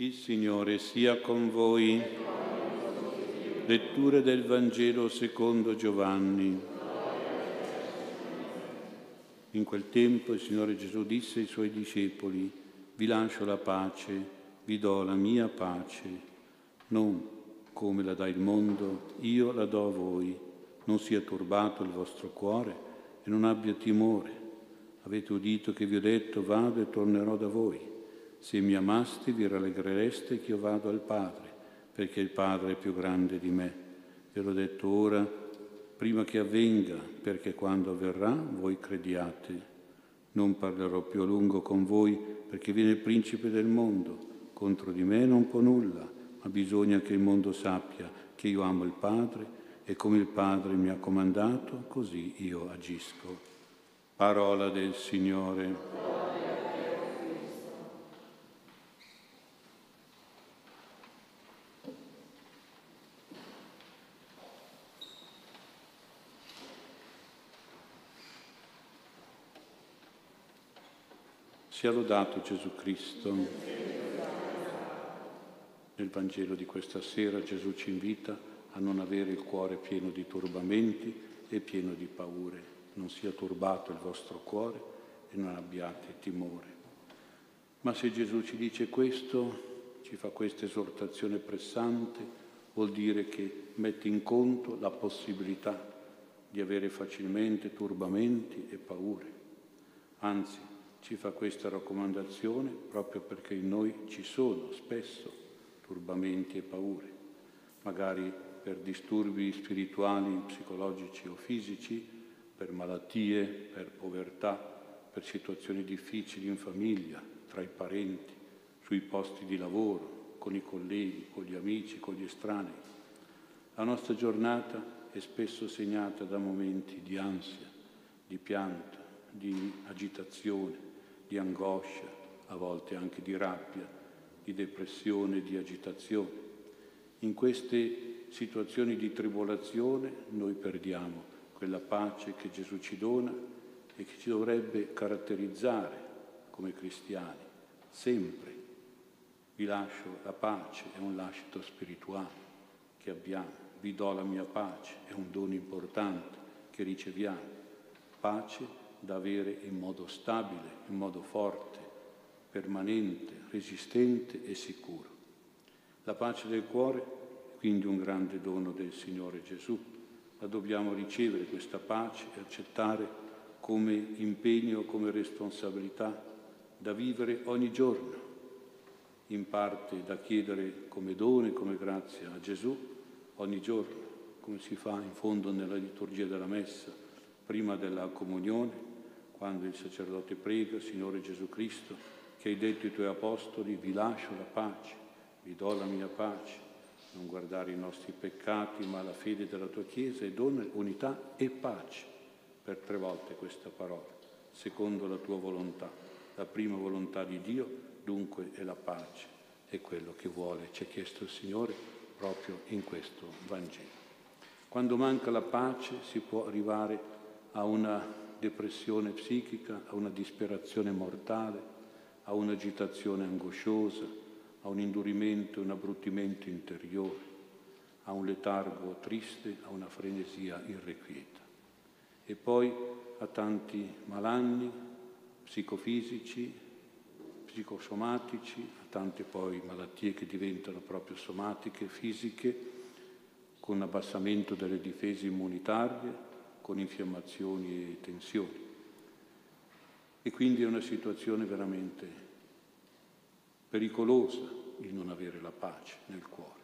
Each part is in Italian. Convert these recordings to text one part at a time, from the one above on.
Il Signore sia con voi. Lettura del Vangelo secondo Giovanni. In quel tempo il Signore Gesù disse ai suoi discepoli, vi lascio la pace, vi do la mia pace, non come la dà il mondo, io la do a voi, non sia turbato il vostro cuore e non abbia timore. Avete udito che vi ho detto vado e tornerò da voi. Se mi amaste vi rallegrereste che io vado al Padre, perché il Padre è più grande di me. Ve l'ho detto ora, prima che avvenga, perché quando avverrà voi crediate. Non parlerò più a lungo con voi, perché viene il principe del mondo. Contro di me non può nulla, ma bisogna che il mondo sappia che io amo il Padre e come il Padre mi ha comandato, così io agisco. Parola del Signore. Sia lodato Gesù Cristo. Nel Vangelo di questa sera Gesù ci invita a non avere il cuore pieno di turbamenti e pieno di paure. Non sia turbato il vostro cuore e non abbiate timore. Ma se Gesù ci dice questo, ci fa questa esortazione pressante, vuol dire che mette in conto la possibilità di avere facilmente turbamenti e paure. Anzi, ci fa questa raccomandazione proprio perché in noi ci sono spesso turbamenti e paure, magari per disturbi spirituali, psicologici o fisici, per malattie, per povertà, per situazioni difficili in famiglia, tra i parenti, sui posti di lavoro, con i colleghi, con gli amici, con gli estranei. La nostra giornata è spesso segnata da momenti di ansia, di pianto, di agitazione, di angoscia, a volte anche di rabbia, di depressione, di agitazione. In queste situazioni di tribolazione noi perdiamo quella pace che Gesù ci dona e che ci dovrebbe caratterizzare come cristiani, sempre. Vi lascio la pace, è un lascito spirituale che abbiamo. Vi do la mia pace, è un dono importante che riceviamo. Pace da avere in modo stabile, in modo forte, permanente, resistente e sicuro. La pace del cuore è quindi un grande dono del Signore Gesù. La dobbiamo ricevere questa pace e accettare come impegno, come responsabilità da vivere ogni giorno, in parte da chiedere come dono e come grazia a Gesù ogni giorno, come si fa in fondo nella liturgia della messa, prima della comunione, quando il sacerdote prega, Signore Gesù Cristo, che hai detto ai tuoi apostoli, vi lascio la pace, vi do la mia pace, non guardare i nostri peccati, ma la fede della tua Chiesa e dona unità e pace, per tre volte questa parola, secondo la tua volontà. La prima volontà di Dio, dunque, è la pace, è quello che vuole, ci ha chiesto il Signore proprio in questo Vangelo. Quando manca la pace si può arrivare a una depressione psichica, a una disperazione mortale, a un'agitazione angosciosa, a un indurimento, un abbruttimento interiore, a un letargo triste, a una frenesia irrequieta. E poi a tanti malanni psicofisici, psicosomatici, a tante poi malattie che diventano proprio somatiche, fisiche, con abbassamento delle difese immunitarie, con infiammazioni e tensioni. E quindi è una situazione veramente pericolosa il non avere la pace nel cuore.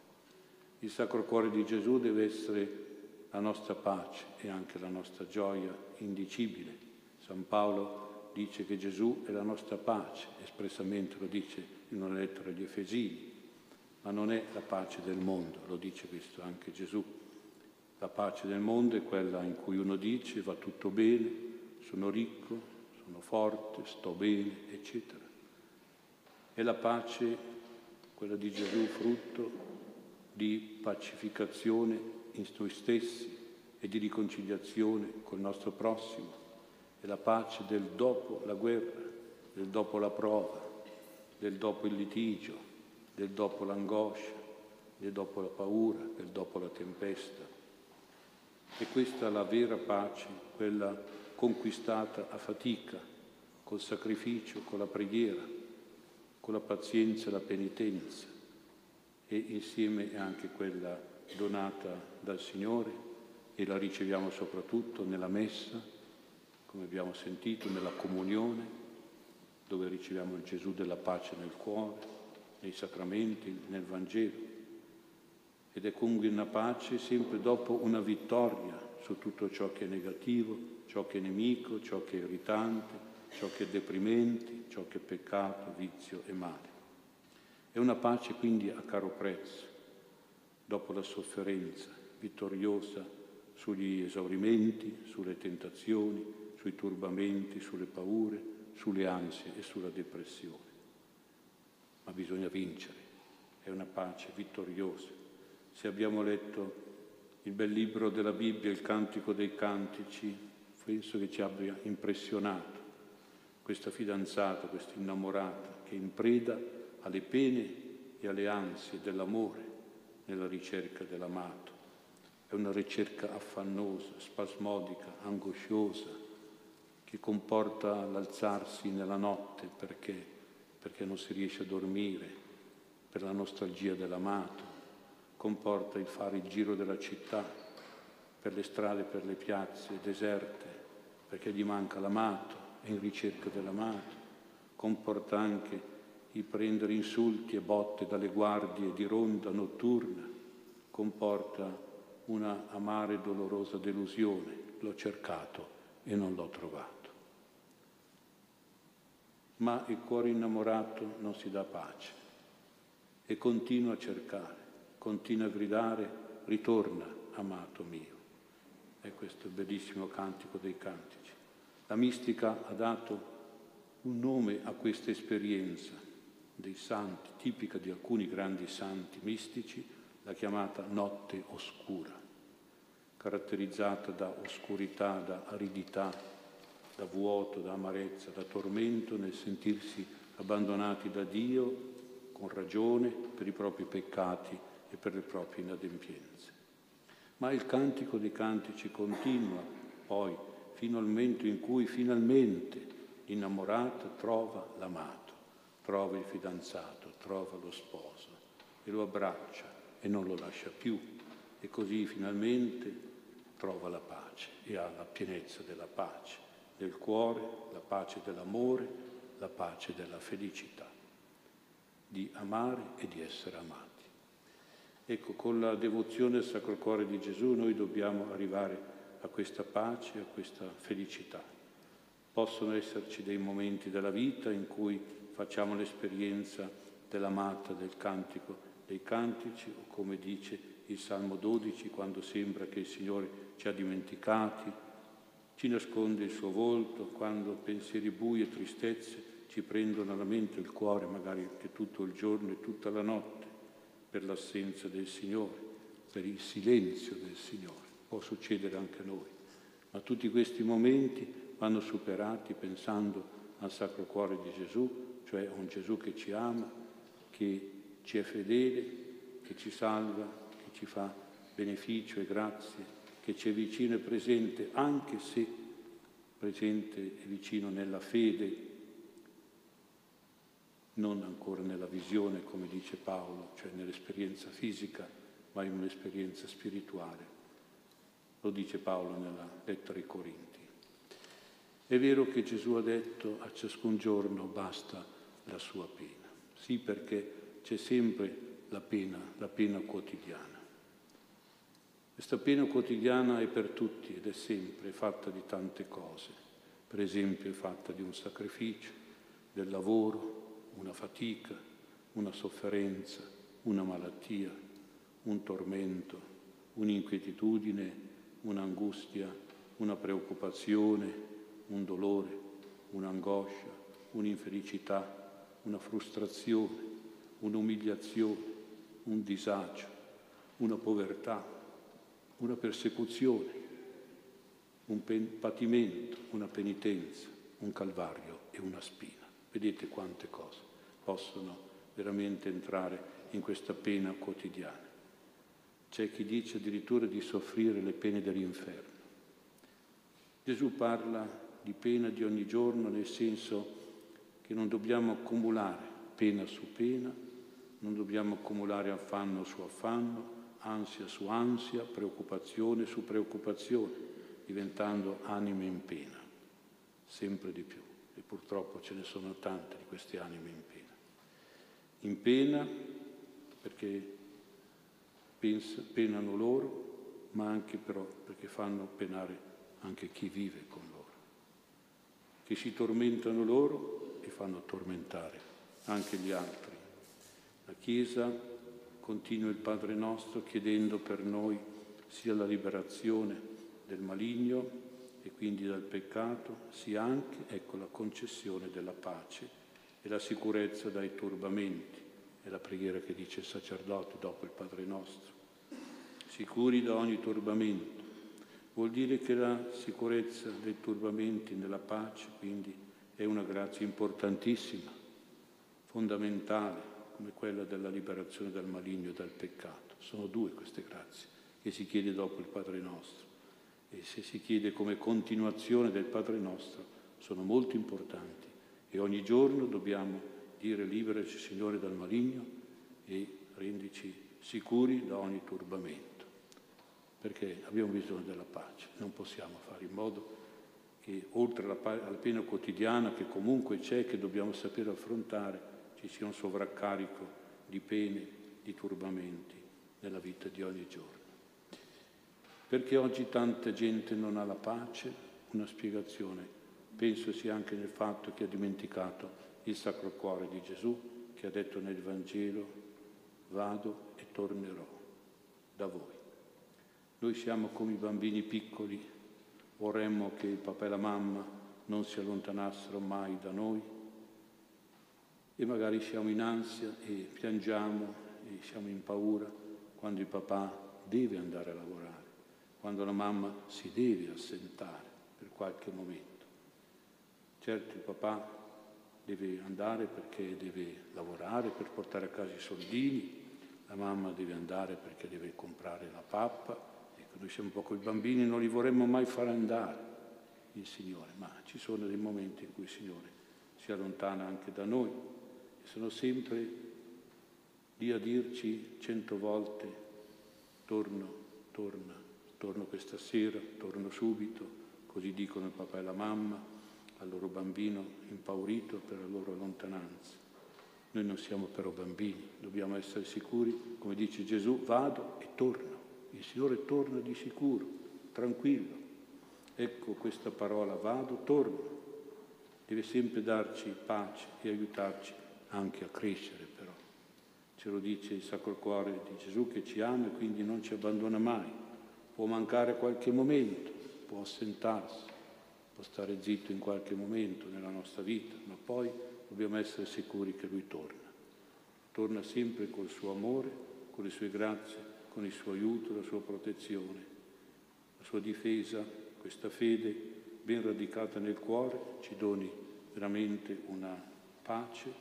Il Sacro Cuore di Gesù deve essere la nostra pace e anche la nostra gioia indicibile. San Paolo dice che Gesù è la nostra pace, espressamente lo dice in una lettera agli Efesini, ma non è la pace del mondo, lo dice questo anche Gesù. La pace del mondo è quella in cui uno dice va tutto bene, sono ricco, sono forte, sto bene, eccetera. È la pace, quella di Gesù, frutto di pacificazione in noi stessi e di riconciliazione col nostro prossimo. È la pace del dopo la guerra, del dopo la prova, del dopo il litigio, del dopo l'angoscia, del dopo la paura, del dopo la tempesta. E questa è la vera pace, quella conquistata a fatica, col sacrificio, con la preghiera, con la pazienza e la penitenza e insieme è anche quella donata dal Signore e la riceviamo soprattutto nella messa, come abbiamo sentito, nella comunione, dove riceviamo il Gesù della pace nel cuore, nei sacramenti, nel Vangelo. Ed è comunque una pace sempre dopo una vittoria su tutto ciò che è negativo, ciò che è nemico, ciò che è irritante, ciò che è deprimente, ciò che è peccato, vizio e male. È una pace quindi a caro prezzo, dopo la sofferenza, vittoriosa sugli esaurimenti, sulle tentazioni, sui turbamenti, sulle paure, sulle ansie e sulla depressione. Ma bisogna vincere, è una pace vittoriosa. Se abbiamo letto il bel libro della Bibbia, il Cantico dei Cantici, penso che ci abbia impressionato questa fidanzata, questa innamorata che in preda alle pene e alle ansie dell'amore nella ricerca dell'amato. È una ricerca affannosa, spasmodica, angosciosa, che comporta l'alzarsi nella notte. Perché, perché non si riesce a dormire, per la nostalgia dell'amato, comporta il fare il giro della città, per le strade, per le piazze deserte, perché gli manca l'amato, è in ricerca dell'amato, comporta anche il prendere insulti e botte dalle guardie di ronda notturna comporta una amara e dolorosa delusione. L'ho cercato e non l'ho trovato. Ma il cuore innamorato non si dà pace e continua a cercare, continua a gridare, ritorna, amato mio. È questo bellissimo cantico dei cantici. La mistica ha dato un nome a questa esperienza, dei santi, tipica di alcuni grandi santi mistici, la chiamata notte oscura, caratterizzata da oscurità, da aridità, da vuoto, da amarezza, da tormento nel sentirsi abbandonati da Dio con ragione per i propri peccati e per le proprie inadempienze. Ma il cantico dei cantici continua poi fino al momento in cui finalmente l'innamorata trova l'amato trova il fidanzato, trova lo sposo e lo abbraccia e non lo lascia più e così finalmente trova la pace e ha la pienezza della pace del cuore, la pace dell'amore, la pace della felicità, di amare e di essere amati. Ecco, con la devozione al Sacro Cuore di Gesù noi dobbiamo arrivare a questa pace, a questa felicità. Possono esserci dei momenti della vita in cui facciamo l'esperienza dell'amata del cantico dei cantici o come dice il Salmo 12 quando sembra che il Signore ci ha dimenticati, ci nasconde il suo volto, quando pensieri bui e tristezze ci prendono alla mente il cuore magari anche tutto il giorno e tutta la notte per l'assenza del Signore, per il silenzio del Signore. Può succedere anche a noi, ma tutti questi momenti vanno superati pensando al Sacro Cuore di Gesù cioè un Gesù che ci ama, che ci è fedele, che ci salva, che ci fa beneficio e grazie, che ci è vicino e presente, anche se presente e vicino nella fede, non ancora nella visione, come dice Paolo, cioè nell'esperienza fisica, ma in un'esperienza spirituale. Lo dice Paolo nella lettera ai Corinti. È vero che Gesù ha detto a ciascun giorno basta la sua pena. Sì, perché c'è sempre la pena, la pena quotidiana. Questa pena quotidiana è per tutti ed è sempre fatta di tante cose. Per esempio è fatta di un sacrificio, del lavoro, una fatica, una sofferenza, una malattia, un tormento, un'inquietudine, un'angustia, una preoccupazione, un dolore, un'angoscia, un'infelicità, una frustrazione, un'umiliazione, un disagio, una povertà, una persecuzione, un patimento, una penitenza, un calvario e una spina. Vedete quante cose possono veramente entrare in questa pena quotidiana. C'è chi dice addirittura di soffrire le pene dell'inferno. Gesù parla di pena di ogni giorno nel senso che non dobbiamo accumulare pena su pena, non dobbiamo accumulare affanno su affanno, ansia su ansia, preoccupazione su preoccupazione, diventando anime in pena, sempre di più. E purtroppo ce ne sono tante di queste anime in pena. In pena perché penano loro, ma anche però perché fanno penare anche chi vive con loro, che si tormentano loro e fanno tormentare anche gli altri. La Chiesa continua il Padre nostro chiedendo per noi sia la liberazione del maligno e quindi dal peccato, sia anche ecco, la concessione della pace e la sicurezza dai turbamenti. È la preghiera che dice il sacerdote dopo il Padre nostro. Sicuri da ogni turbamento. Vuol dire che la sicurezza dei turbamenti nella pace, quindi, è una grazia importantissima, fondamentale, come quella della liberazione dal maligno e dal peccato. Sono due queste grazie che si chiede dopo il Padre nostro. E se si chiede come continuazione del Padre nostro, sono molto importanti. E ogni giorno dobbiamo dire liberaci Signore dal maligno e rendici sicuri da ogni turbamento. Perché abbiamo bisogno della pace, non possiamo fare in modo che oltre alla, pena quotidiana che comunque c'è, che dobbiamo sapere affrontare, ci sia un sovraccarico di pene, di turbamenti nella vita di ogni giorno. Perché oggi tanta gente non ha la pace? Una spiegazione penso sia anche nel fatto che ha dimenticato il Sacro Cuore di Gesù che ha detto nel Vangelo vado e tornerò da voi. Noi siamo come i bambini piccoli, vorremmo che il papà e la mamma non si allontanassero mai da noi, e magari siamo in ansia e piangiamo e siamo in paura quando il papà deve andare a lavorare, quando la mamma si deve assentare per qualche momento. Certo il papà deve andare perché deve lavorare per portare a casa i soldini, la mamma deve andare perché deve comprare la pappa, ecco, noi siamo un po' con i bambini, non li vorremmo mai far andare il Signore, ma ci sono dei momenti in cui il Signore si allontana anche da noi sono sempre lì a dirci cento volte torno, torna, torno questa sera, torno subito, così dicono il papà e la mamma al loro bambino impaurito per la loro lontananza. Noi non siamo però bambini, dobbiamo essere sicuri, come dice Gesù, vado e torno. Il Signore torna di sicuro, tranquillo. Ecco questa parola, vado, torno. Deve sempre darci pace e aiutarci anche a crescere però. Ce lo dice il Sacro Cuore di Gesù che ci ama e quindi non ci abbandona mai. Può mancare qualche momento, può assentarsi, può stare zitto in qualche momento nella nostra vita, ma poi dobbiamo essere sicuri che Lui torna. Torna sempre col suo amore, con le sue grazie, con il suo aiuto, la sua protezione, la sua difesa, questa fede ben radicata nel cuore ci doni veramente una pace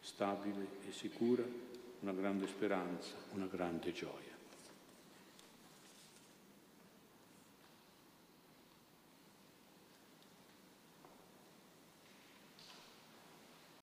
stabile e sicura, una grande speranza, una grande gioia.